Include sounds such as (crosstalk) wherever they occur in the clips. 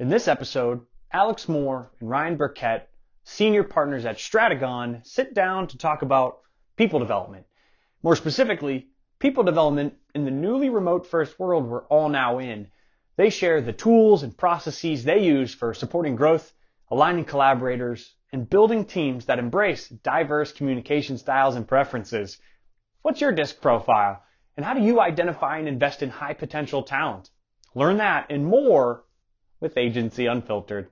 In this episode, Alex Moore and Ryan Burkett, senior partners at Stratagon, sit down to talk about people development. More specifically, people development in the newly remote first world we're all now in. They share the tools and processes they use for supporting growth, aligning collaborators, and building teams that embrace diverse communication styles and preferences. What's your disc profile? And how do you identify and invest in high potential talent? Learn that and more with Agency Unfiltered.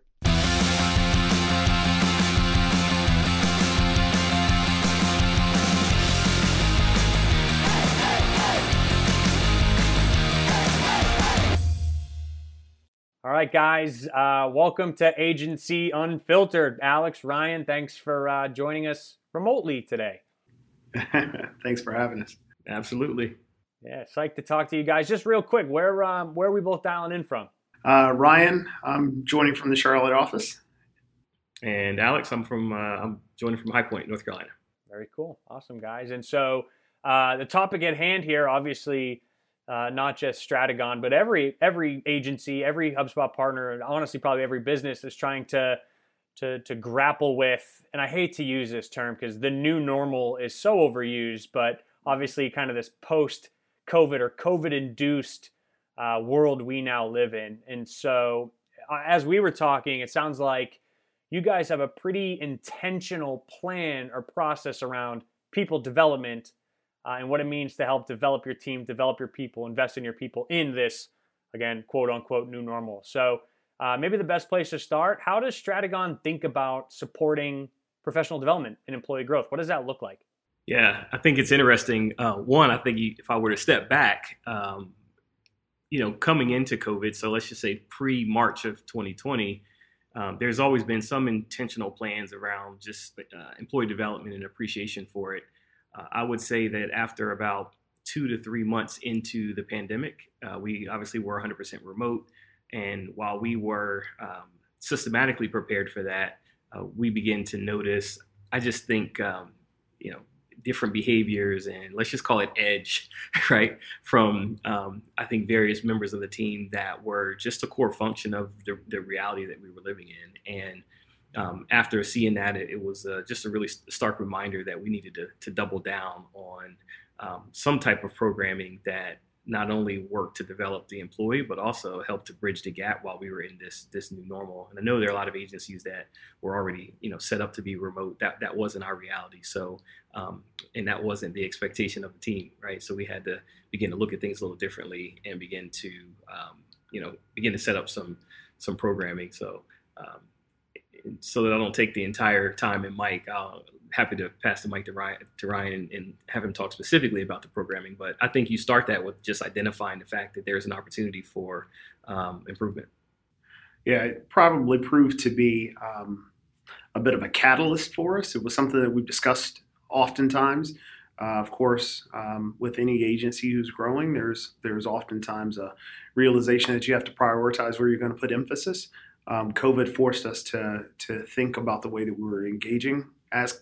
All right, guys, uh, welcome to Agency Unfiltered. Alex, Ryan, thanks for uh, joining us remotely today. (laughs) thanks for having us. Absolutely. Yeah, psyched to talk to you guys. Just real quick, where um, where are we both dialing in from? Uh, Ryan, I'm joining from the Charlotte office. And Alex, I'm from uh, I'm joining from High Point, North Carolina. Very cool, awesome guys. And so uh, the topic at hand here, obviously, uh, not just Stratagon, but every every agency, every HubSpot partner, and honestly, probably every business is trying to to to grapple with. And I hate to use this term because the new normal is so overused, but obviously, kind of this post COVID or COVID induced uh, world we now live in. And so, uh, as we were talking, it sounds like you guys have a pretty intentional plan or process around people development uh, and what it means to help develop your team, develop your people, invest in your people in this, again, quote unquote, new normal. So, uh, maybe the best place to start how does Stratagon think about supporting professional development and employee growth? What does that look like? Yeah, I think it's interesting. Uh, one, I think if I were to step back, um, you know, coming into COVID, so let's just say pre March of 2020, um, there's always been some intentional plans around just uh, employee development and appreciation for it. Uh, I would say that after about two to three months into the pandemic, uh, we obviously were 100% remote. And while we were um, systematically prepared for that, uh, we began to notice, I just think, um, you know, different behaviors and let's just call it edge, (laughs) right? From um, I think various members of the team that were just a core function of the, the reality that we were living in. And um, after seeing that, it, it was uh, just a really stark reminder that we needed to, to double down on um, some type of programming that not only work to develop the employee, but also help to bridge the gap while we were in this this new normal. And I know there are a lot of agencies that were already you know set up to be remote. That that wasn't our reality. So um, and that wasn't the expectation of the team, right? So we had to begin to look at things a little differently and begin to um, you know begin to set up some some programming. So um, so that I don't take the entire time and Mike, I'll happy to pass the mic to Ryan to Ryan and, and, have him talk specifically about the programming. But I think you start that with just identifying the fact that there's an opportunity for um, improvement. Yeah, it probably proved to be um, a bit of a catalyst for us. It was something that we've discussed oftentimes. Uh, of course, um, with any agency who's growing, there's there's oftentimes a realization that you have to prioritize where you're going to put emphasis. Um, COVID forced us to to think about the way that we were engaging as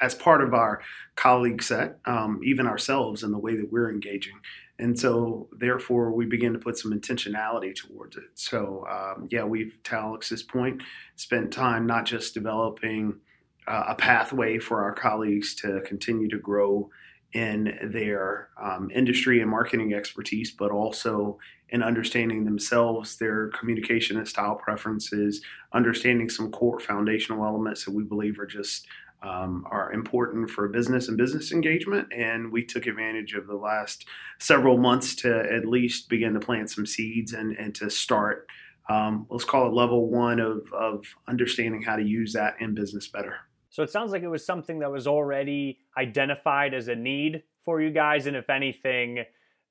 as part of our colleague set, um, even ourselves, in the way that we're engaging. And so, therefore, we begin to put some intentionality towards it. So, um, yeah, we've, to Alex's point, spent time not just developing uh, a pathway for our colleagues to continue to grow in their um, industry and marketing expertise, but also in understanding themselves, their communication and style preferences, understanding some core foundational elements that we believe are just um, are important for business and business engagement. And we took advantage of the last several months to at least begin to plant some seeds and, and to start, um, let's call it level one of, of understanding how to use that in business better. So it sounds like it was something that was already identified as a need for you guys. And if anything,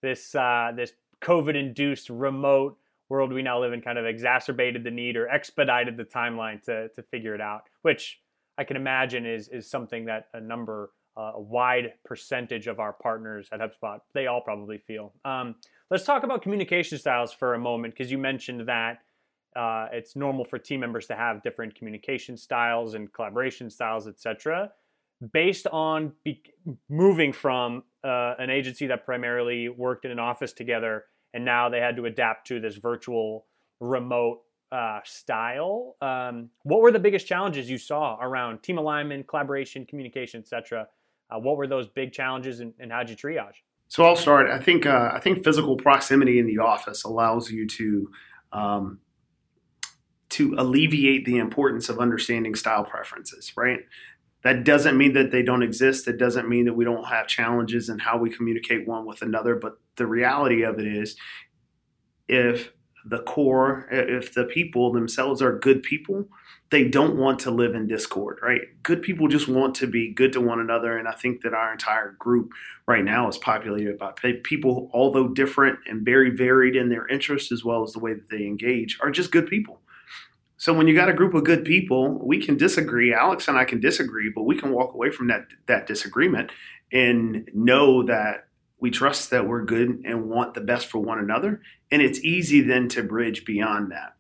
this, uh, this COVID induced remote world we now live in kind of exacerbated the need or expedited the timeline to, to figure it out, which I can imagine is is something that a number, uh, a wide percentage of our partners at HubSpot, they all probably feel. Um, let's talk about communication styles for a moment because you mentioned that uh, it's normal for team members to have different communication styles and collaboration styles, etc. Based on be- moving from uh, an agency that primarily worked in an office together, and now they had to adapt to this virtual, remote uh, style. Um, what were the biggest challenges you saw around team alignment, collaboration, communication, etc.? Uh, what were those big challenges, and, and how did you triage? So I'll start. I think uh, I think physical proximity in the office allows you to um, to alleviate the importance of understanding style preferences. Right. That doesn't mean that they don't exist. That doesn't mean that we don't have challenges in how we communicate one with another. But the reality of it is, if the core, if the people themselves are good people, they don't want to live in discord, right? Good people just want to be good to one another. And I think that our entire group right now is populated by people, although different and very varied in their interests as well as the way that they engage, are just good people. So when you got a group of good people, we can disagree. Alex and I can disagree, but we can walk away from that that disagreement and know that we trust that we're good and want the best for one another. And it's easy then to bridge beyond that,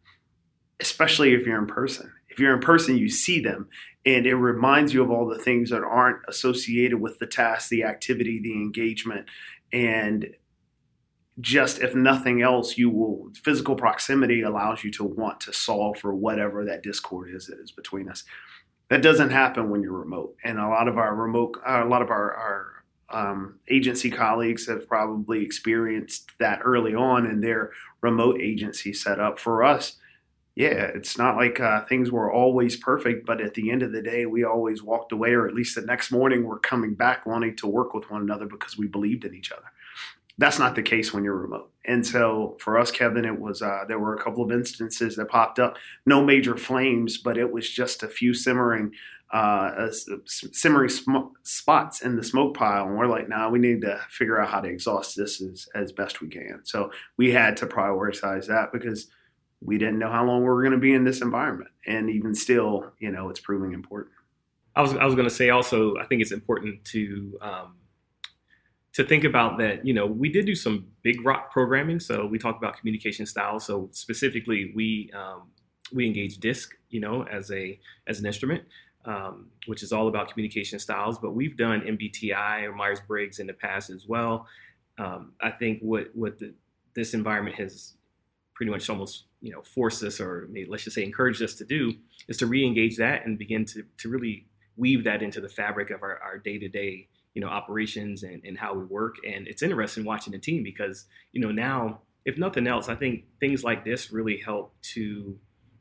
especially if you're in person. If you're in person, you see them and it reminds you of all the things that aren't associated with the task, the activity, the engagement. And just if nothing else, you will physical proximity allows you to want to solve for whatever that discord is that is between us. That doesn't happen when you're remote. And a lot of our remote, a lot of our, our um, agency colleagues have probably experienced that early on in their remote agency setup. For us, yeah, it's not like uh, things were always perfect, but at the end of the day, we always walked away, or at least the next morning, we're coming back wanting to work with one another because we believed in each other. That's not the case when you're remote. And so for us, Kevin, it was uh, there were a couple of instances that popped up, no major flames, but it was just a few simmering uh, simmering sm- spots in the smoke pile, and we're like, nah, we need to figure out how to exhaust this as, as best we can. So we had to prioritize that because we didn't know how long we were going to be in this environment, and even still, you know, it's proving important. I was I was going to say also, I think it's important to um, to think about that. You know, we did do some big rock programming, so we talked about communication styles. So specifically, we um, we engage DISC, you know, as a as an instrument um, which is all about communication styles. But we've done MBTI or Myers Briggs in the past as well. Um, I think what what the, this environment has pretty much almost you know forced us, or maybe let's just say encouraged us to do, is to re-engage that and begin to to really weave that into the fabric of our, our day-to-day you know operations and, and how we work. And it's interesting watching the team because you know now, if nothing else, I think things like this really help to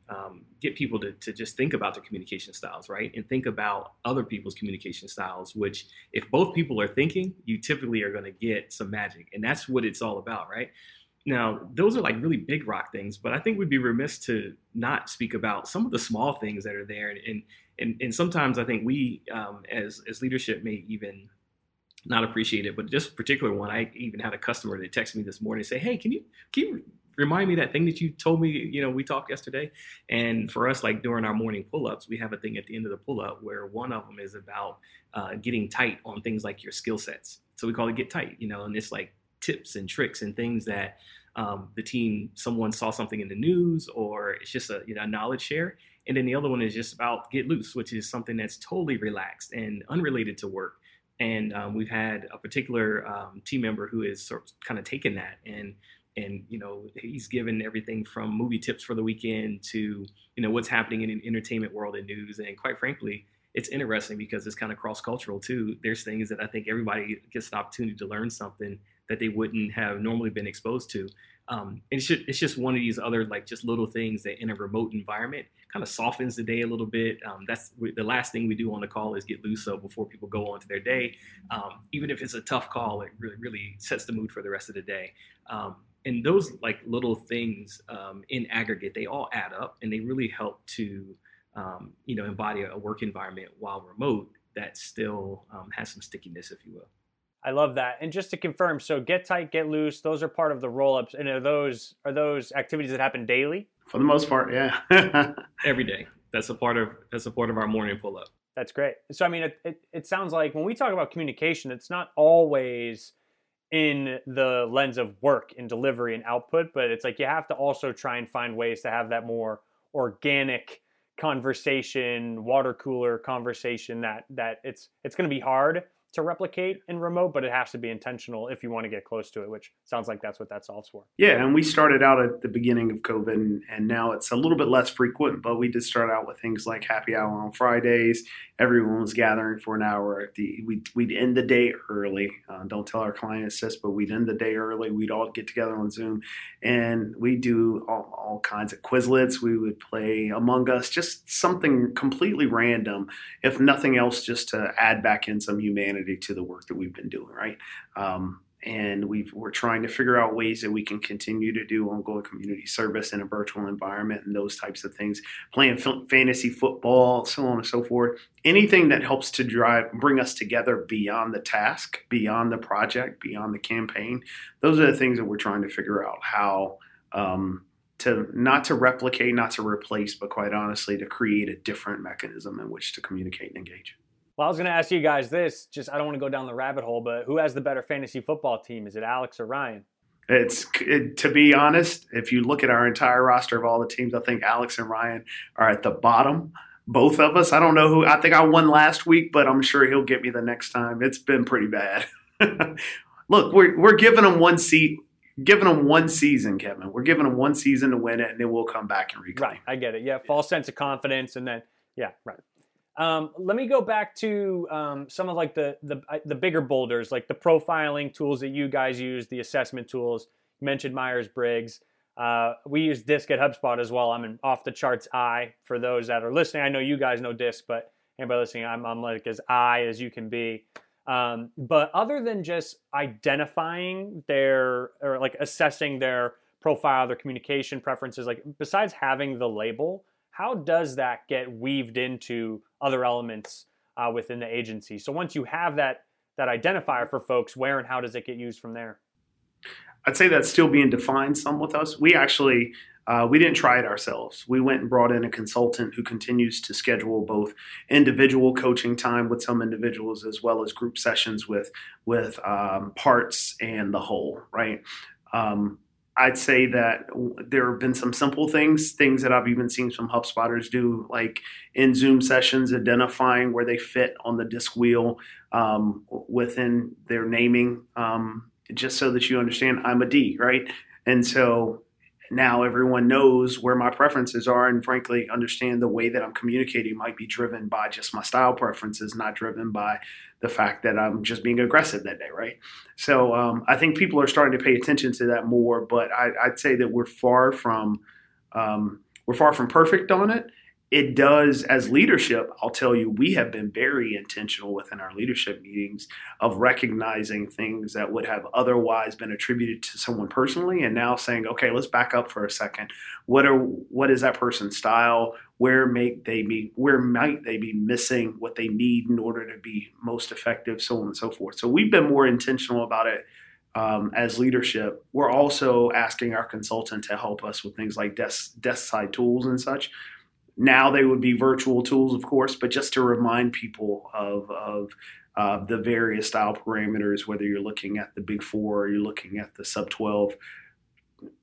um, get people to, to just think about their communication styles, right? And think about other people's communication styles, which if both people are thinking, you typically are going to get some magic. And that's what it's all about, right? Now, those are like really big rock things, but I think we'd be remiss to not speak about some of the small things that are there. And, and, and sometimes I think we, um, as, as leadership, may even not appreciate it, but this particular one, I even had a customer that texted me this morning and say, "Hey, can you can you remind me that thing that you told me, you know, we talked yesterday. And for us, like during our morning pull ups, we have a thing at the end of the pull up where one of them is about uh, getting tight on things like your skill sets. So we call it get tight, you know, and it's like tips and tricks and things that um, the team, someone saw something in the news or it's just a, you know, knowledge share. And then the other one is just about get loose, which is something that's totally relaxed and unrelated to work. And um, we've had a particular um, team member who sort of kind of taken that and and you know he's given everything from movie tips for the weekend to you know what's happening in an entertainment world and news. And quite frankly it's interesting because it's kind of cross cultural too. There's things that i think everybody gets an opportunity to learn something that they wouldn't have normally been exposed to um, it's just, it's just one of these other like just little things that in a remote environment kind of softens the day a little bit. Um, that's the last thing we do on the call is get loose so before people go on to their day. Um, even if it's a tough call, it really really sets the mood for the rest of the day. Um, and those like little things um, in aggregate, they all add up, and they really help to um, you know embody a work environment while remote that still has some stickiness, if you will. I love that. And just to confirm, so get tight, get loose, those are part of the roll ups. And are those are those activities that happen daily? For the most part, yeah. (laughs) Every day. That's a part of that's a part of our morning pull up. That's great. So I mean it, it, it sounds like when we talk about communication, it's not always in the lens of work and delivery and output, but it's like you have to also try and find ways to have that more organic conversation, water cooler conversation that that it's it's going to be hard to replicate in remote, but it has to be intentional if you want to get close to it, which sounds like that's what that solves for. Yeah, and we started out at the beginning of COVID, and, now it's a little bit less frequent, but we did start out with things like happy hour on Fridays. Everyone was gathering for an hour. The, we'd, we'd end the day early. Uh, don't tell our clients this, but we'd end the day early. We'd all get together on Zoom, and we'd do all, all kinds of Quizlets. We would play Among Us, just something completely random, if nothing else, just to add back in some humanity to the work that we've been doing, right? Um, and we are trying to figure out ways that we can continue to do ongoing community service in a virtual environment and those types of things playing fantasy football so on and so forth anything that helps to drive bring us together beyond the task beyond the project beyond the campaign those are the things that we're trying to figure out how um, to not to replicate not to replace but quite honestly to create a different mechanism in which to communicate and engage well, I was going to ask you guys this. Just I don't want to go down the rabbit hole, but who has the better fantasy football team? Is it Alex or Ryan? It's it, to be honest. If you look at our entire roster of all the teams, I think Alex and Ryan are at the bottom. Both of us. I don't know who. I think I won last week, but I'm sure he'll get me the next time. It's been pretty bad. (laughs) look, we're we're giving them one seat giving them one season, Kevin. We're giving them one season to win it, and then we'll come back and reclaim. Right, I get it. Yeah, false sense of confidence, and then yeah, right. Um, let me go back to um, some of like the, the the bigger boulders, like the profiling tools that you guys use, the assessment tools. You mentioned Myers Briggs. Uh, we use DISC at HubSpot as well. I'm an off the charts I for those that are listening. I know you guys know DISC, but anybody listening, I'm, I'm like as I as you can be. Um, but other than just identifying their or like assessing their profile, their communication preferences, like besides having the label, how does that get weaved into other elements uh, within the agency? So once you have that that identifier for folks, where and how does it get used from there? I'd say that's still being defined some with us. We actually uh, we didn't try it ourselves. We went and brought in a consultant who continues to schedule both individual coaching time with some individuals as well as group sessions with with um, parts and the whole. Right. Um, I'd say that there have been some simple things, things that I've even seen some HubSpotters do, like in Zoom sessions, identifying where they fit on the disc wheel um, within their naming, um, just so that you understand I'm a D, right? And so now everyone knows where my preferences are and frankly understand the way that i'm communicating might be driven by just my style preferences not driven by the fact that i'm just being aggressive that day right? So um, i think people are starting to pay attention to that more but I, would say that we're far from um, we're far from perfect on it it does as leadership i'll tell you we have been very intentional within our leadership meetings of recognizing things that would have otherwise been attributed to someone personally and now saying okay let's back up for a second. What are what is that person's style? Where may they be where might they be missing what they need in order to be most effective? So on and so forth. So we've been more intentional about it um, as leadership, we're also asking our consultant to help us with things like desk, desk side tools and such, now they would be virtual tools, of course, but just to remind people of, of uh, the various style parameters, whether you're looking at the big four or you're looking at the sub 12.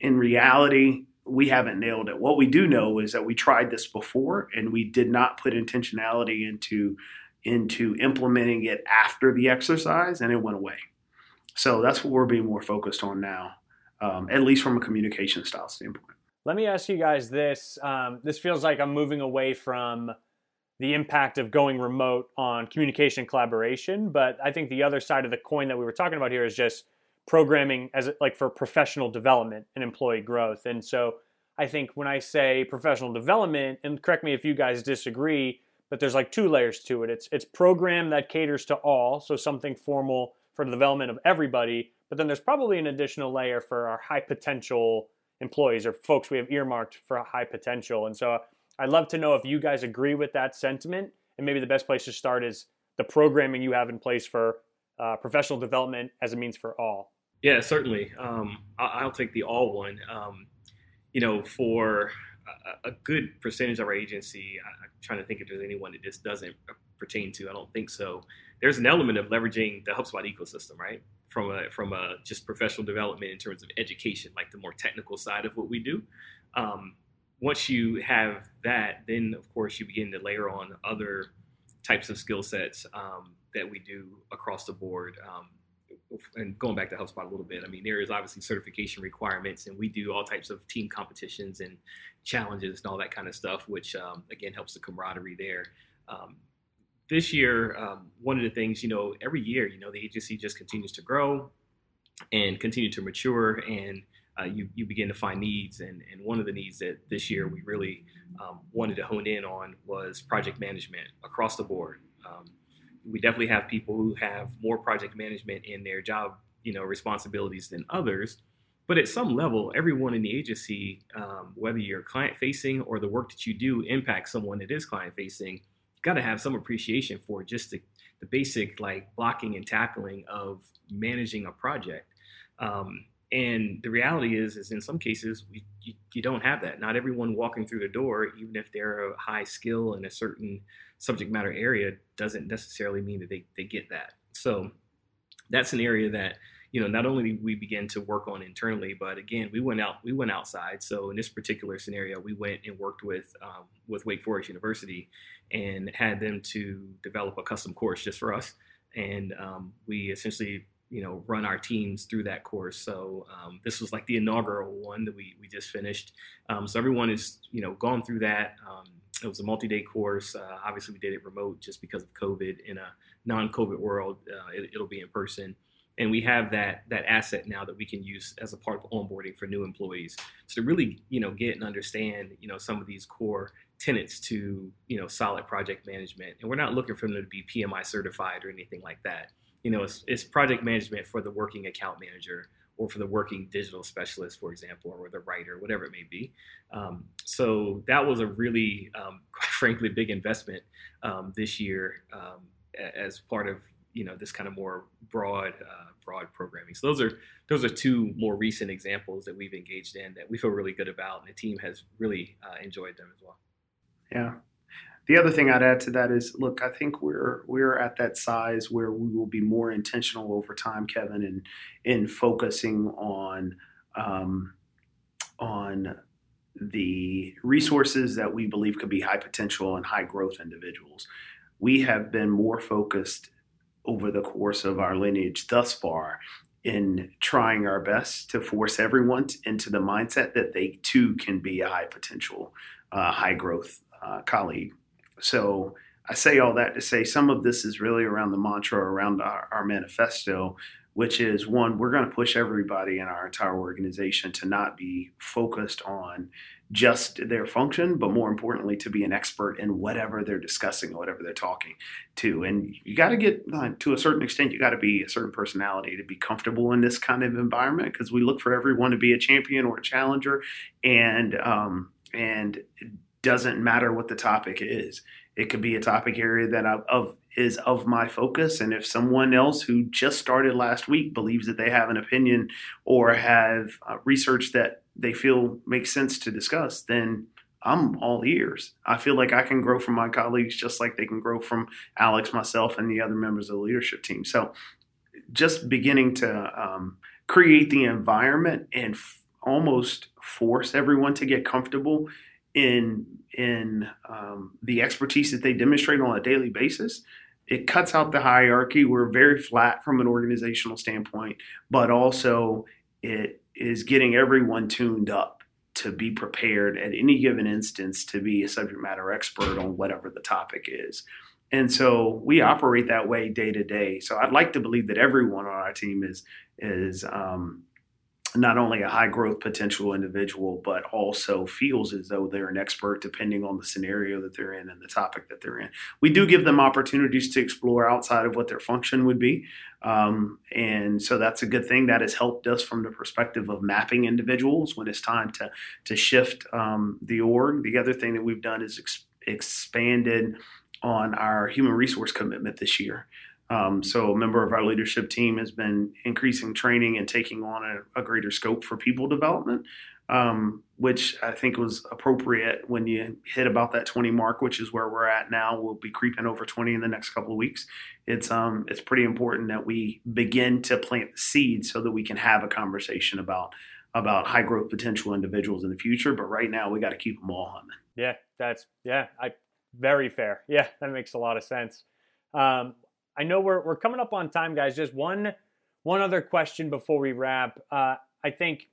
In reality, we haven't nailed it. What we do know is that we tried this before and we did not put intentionality into into implementing it after the exercise and it went away. So that's what we're being more focused on now, um, at least from a communication style standpoint. Let me ask you guys this. Um, this feels like I'm moving away from the impact of going remote on communication collaboration, but I think the other side of the coin that we were talking about here is just programming as like for professional development and employee growth. And so I think when I say professional development, and correct me if you guys disagree, but there's like two layers to it. It's it's program that caters to all, so something formal for the development of everybody, but then there's probably an additional layer for our high potential employees or folks we have earmarked for high potential. And so I'd love to know if you guys agree with that sentiment. And maybe the best place to start is the programming you have in place for uh, professional development as a means for all. Yeah, certainly. Um, I'll take the all one. Um, you know, for a, good percentage of our agency, I'm trying to think if there's anyone that this doesn't pertain to. I don't think so. There's an element of leveraging the HubSpot ecosystem, right? From a from a just professional development in terms of education, like the more technical side of what we do. Um, once you have that, then of course you begin to layer on other types of skill sets um, that we do across the board. Um, and going back to HubSpot a little bit, I mean, there is obviously certification requirements, and we do all types of team competitions and challenges and all that kind of stuff, which um, again helps the camaraderie there. This year, um, one of the things, you know, every year, you know, the agency just continues to grow and continue to mature, and uh, you you begin to find needs. And and one of the needs that this year we really um, wanted to hone in on was project management across the board. Um, we definitely have people who have more project management in their job, you know, responsibilities than others. But at some level, everyone in the agency, um, whether you're client facing or the work that you do impacts someone that is client facing, got to have some appreciation for just the, the, basic like blocking and tackling of managing a project. Um, and the reality is, is in some cases, we, you, you, don't have that. Not everyone walking through the door, even if they're a high skill in a certain subject matter area, doesn't necessarily mean that they, they get that. So that's an area that you know not only we began to work on internally, but again we went out we went outside. So in this particular scenario, we went and worked with um, with Wake Forest University and had them to develop a custom course just for us. And um, we essentially you know run our teams through that course. So um, this was like the inaugural one that we we just finished. Um, so everyone is you know gone through that. Um, it was a multi-day course. Uh, obviously, we did it remote just because of COVID. In a non-COVID world, uh, it, will be in person, and we have that that asset now that we can use as a part of onboarding for new employees. So to really you know get and understand you know some of these core tenets to you know solid project management, and we're not looking for them to be PMI certified or anything like that you know, it's, it's project management for the working account manager or for the working digital specialist, for example, or the writer, whatever it may be. Um, so that was a really, um, (laughs) quite frankly, big investment um, this year um, as part of you know this kind of more broad, uh, broad programming. So those are those are two more recent examples that we've engaged in that we feel really good about, and the team has really uh, enjoyed them as well. Yeah, the other thing I'd add to that is, look, I think we're we're at that size where we will be more intentional over time, Kevin, in in focusing on um, on the resources that we believe could be high potential and high growth individuals. We have been more focused over the course of our lineage thus far in trying our best to force everyone into the mindset that they too can be a high potential, uh, high growth uh, colleague. So I say all that to say some of this is really around the mantra around our, our manifesto, which is one, we're going to push everybody in our entire organization to not be focused on just their function, but more importantly, to be an expert in whatever they're discussing, or whatever they're talking to. And you got to get uh, to a certain extent, you got to be a certain personality to be comfortable in this kind of environment because we look for everyone to be a champion or a challenger, and um, and doesn't matter what the topic is. It could be a topic area that I, of is of my focus, and if someone else who just started last week believes that they have an opinion or have uh, research that they feel makes sense to discuss, then I'm all ears. I feel like I can grow from my colleagues just like they can grow from Alex, myself, and the other members of the leadership team. So, just beginning to um, create the environment and f- almost force everyone to get comfortable in in um, the expertise that they demonstrate on a daily basis. It cuts out the hierarchy. We're very flat from an organizational standpoint, but also it is getting everyone tuned up to be prepared at any given instance to be a subject matter expert on whatever the topic is. And so we operate that way day to day. So I'd like to believe that everyone on our team is is um, not only a high growth potential individual, but also feels as though they're an expert depending on the scenario that they're in and the topic that they're in. We do give them opportunities to explore outside of what their function would be. Um, and so that's a good thing. That has helped us from the perspective of mapping individuals when it's time to, to shift um, the org. The other thing that we've done is ex- expanded on our human resource commitment this year. Um, so a member of our leadership team has been increasing training and taking on a, a greater scope for people development, um, which I think was appropriate when you hit about that 20 mark, which is where we're at now. We'll be creeping over 20 in the next couple of weeks. It's um, it's pretty important that we begin to plant the seeds so that we can have a conversation about about high growth potential individuals in the future. But right now, we got to keep them all humming. Yeah, that's yeah, I very fair. Yeah, that makes a lot of sense. Um, I know we're we're coming up on time, guys. Just one one other question before we wrap. Uh, I think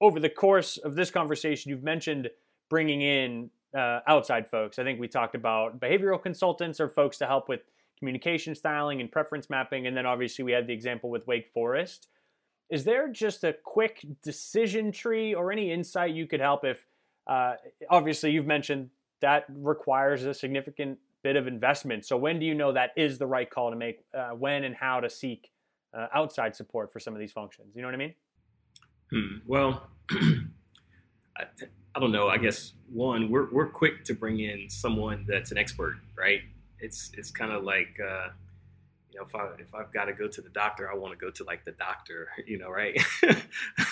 over the course of this conversation, you've mentioned bringing in uh, outside folks. I think we talked about behavioral consultants or folks to help with communication styling and preference mapping, and then obviously we had the example with Wake Forest. Is there just a quick decision tree or any insight you could help if? Uh, obviously, you've mentioned that requires a significant bit of investment. So when do you know that is the right call to make? Uh, when and how to seek uh, outside support for some of these functions? You know what I mean? Hmm. Well, (clears throat) I, I, don't know. I guess one, we're we're quick to bring in someone that's an expert, right? It's it's kind of like uh, you know, if I if I've got to go to the doctor, I want to go to like the doctor, (laughs) you know, right? (laughs)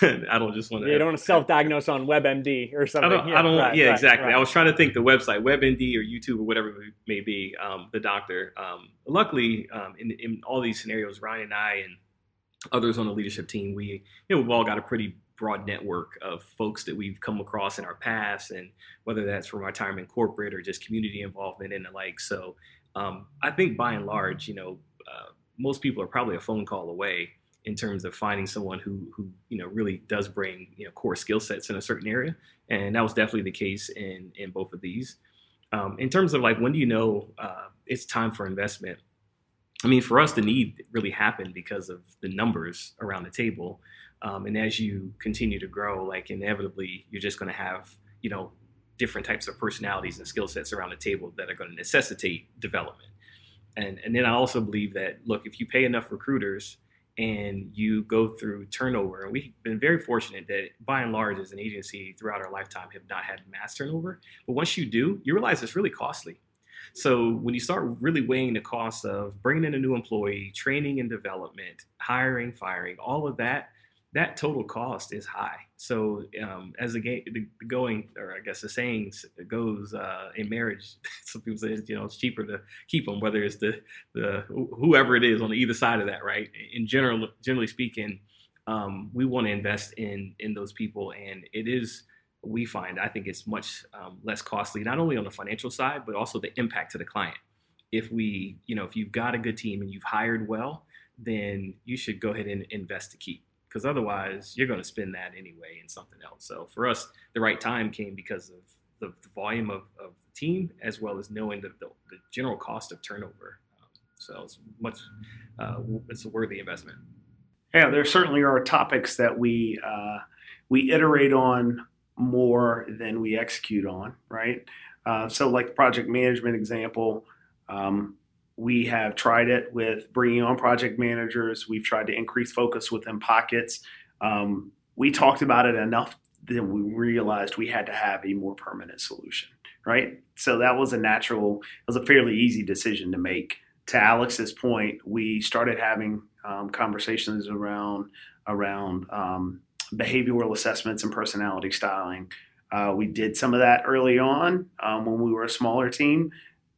I don't just want to. You don't want to self-diagnose on WebMD or something. I don't. Yeah, I don't right, yeah, right, exactly. right. I was trying to think the website, WebMD or YouTube or whatever it may be. Um, the doctor. Um, luckily, um, in in all these scenarios, Ryan and I and others on the leadership team, we you know we've all got a pretty broad network of folks that we've come across in our past, and whether that's from our time in corporate or just community involvement and the like. So um, I think by and large, you know, uh, most people are probably a phone call away in terms of finding someone who who you know really does bring you know core skill sets in a certain area, and that was definitely the case in in both of these. Um, in terms of like when do you know uh, it's time for investment? I mean, for us, the need really happened because of the numbers around the table, um, and as you continue to grow, like inevitably, you're just going to have you know different types of personalities and skill sets around the table that are going to necessitate development. And, and then I also believe that look, if you pay enough recruiters and you go through turnover, and we've been very fortunate that by and large, as an agency throughout our lifetime, have not had mass turnover. But once you do, you realize it's really costly. So when you start really weighing the cost of bringing in a new employee, training and development, hiring, firing, all of that, that total cost is high. So um, as the, game, the going, or I guess the saying goes uh, in marriage, (laughs) some people say you know it's cheaper to keep them, whether it's the the whoever it is on either side of that, right? In general, generally speaking, um, we want to invest in in those people, and it is we find I think it's much um, less costly, not only on the financial side, but also the impact to the client. If we, you know, if you've got a good team and you've hired well, then you should go ahead and invest to keep because otherwise you're going to spend that anyway in something else. So for us, the right time came because of the, the volume of, of, the team as well as knowing the, the, the general cost of turnover. Um, so it's much, uh, it's a worthy investment. Yeah, there certainly are topics that we uh, we iterate on more than we execute on, right? Uh, so, like the project management example, um, we have tried it with bringing on project managers. We've tried to increase focus within pockets. Um, we talked about it enough that we realized we had to have a more permanent solution, right? So that was a natural, it was a fairly easy decision to make. To Alex's point, we started having um, conversations around around um, behavioral assessments and personality styling. Uh, we did some of that early on um, when we were a smaller team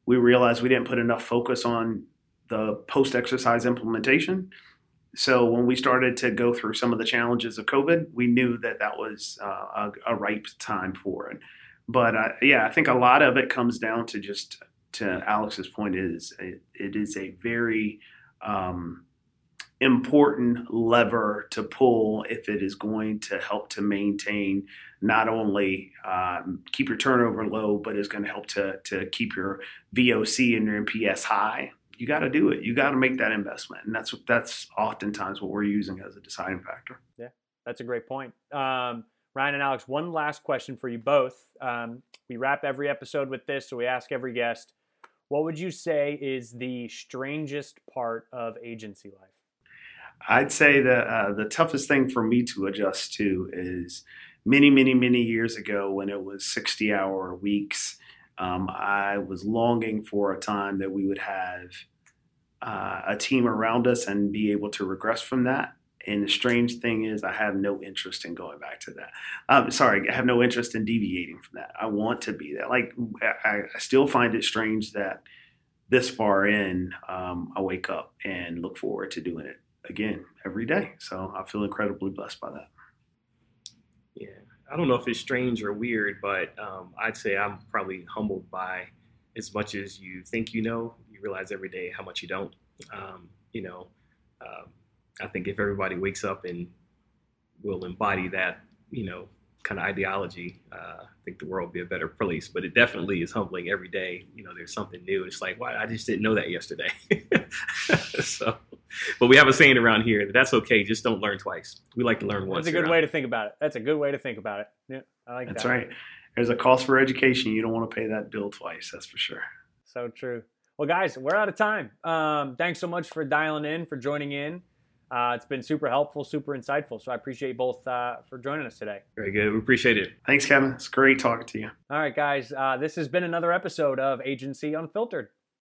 we realized we didn't put enough focus on the post exercise implementation. So when we started to go through some of the challenges of COVID, we knew that that was uh, a, a, ripe time for it. But uh, yeah, I think a lot of it comes down to just to Alex's point is it, it is a very um, important lever to pull if it is going to help to maintain not only um, keep your turnover low, but is going to help to, to keep your VOC and your NPS high. You got to do it. You got to make that investment, and that's that's oftentimes what we're using as a deciding factor. Yeah, that's a great point. Um, Ryan and Alex, one last question for you both. Um, we wrap every episode with this, so we ask every guest, what would you say is the strangest part of agency life? I'd say that uh, the toughest thing for me to adjust to is many, many, many years ago when it was 60 hour weeks. Um, I was longing for a time that we would have uh, a team around us and be able to regress from that. And the strange thing is, I have no interest in going back to that. Um, sorry, I have no interest in deviating from that. I want to be that. Like, I, I still find it strange that this far in, um, I wake up and look forward to doing it again every day. So I feel incredibly blessed by that. I don't know if it's strange or weird, but um, I'd say I'm probably humbled by as much as you think you know. You realize every day how much you don't. Um, you know, uh, I think if everybody wakes up and will embody that, you know, kind of ideology, uh, I think the world will be a better place. But it definitely is humbling every day. You know, there's something new. It's like, why? I just didn't know that yesterday. (laughs) so, but we have a saying around here that that's okay. Just don't learn twice. We like to learn once. That's a good way to think about it. That's a good way to think about it. Yeah, I like That's that. right. There's a cost for education. You don't want to pay that bill twice. That's for sure. So true. Well, guys, we're out of time. Um, thanks so much for dialing in, for joining in. Uh, it's been super helpful, super insightful. So I appreciate you both uh, for joining us today. Very good. We appreciate it. Thanks, Kevin. It's great talking to you. All right, guys. Uh, this has been another episode of Agency Unfiltered.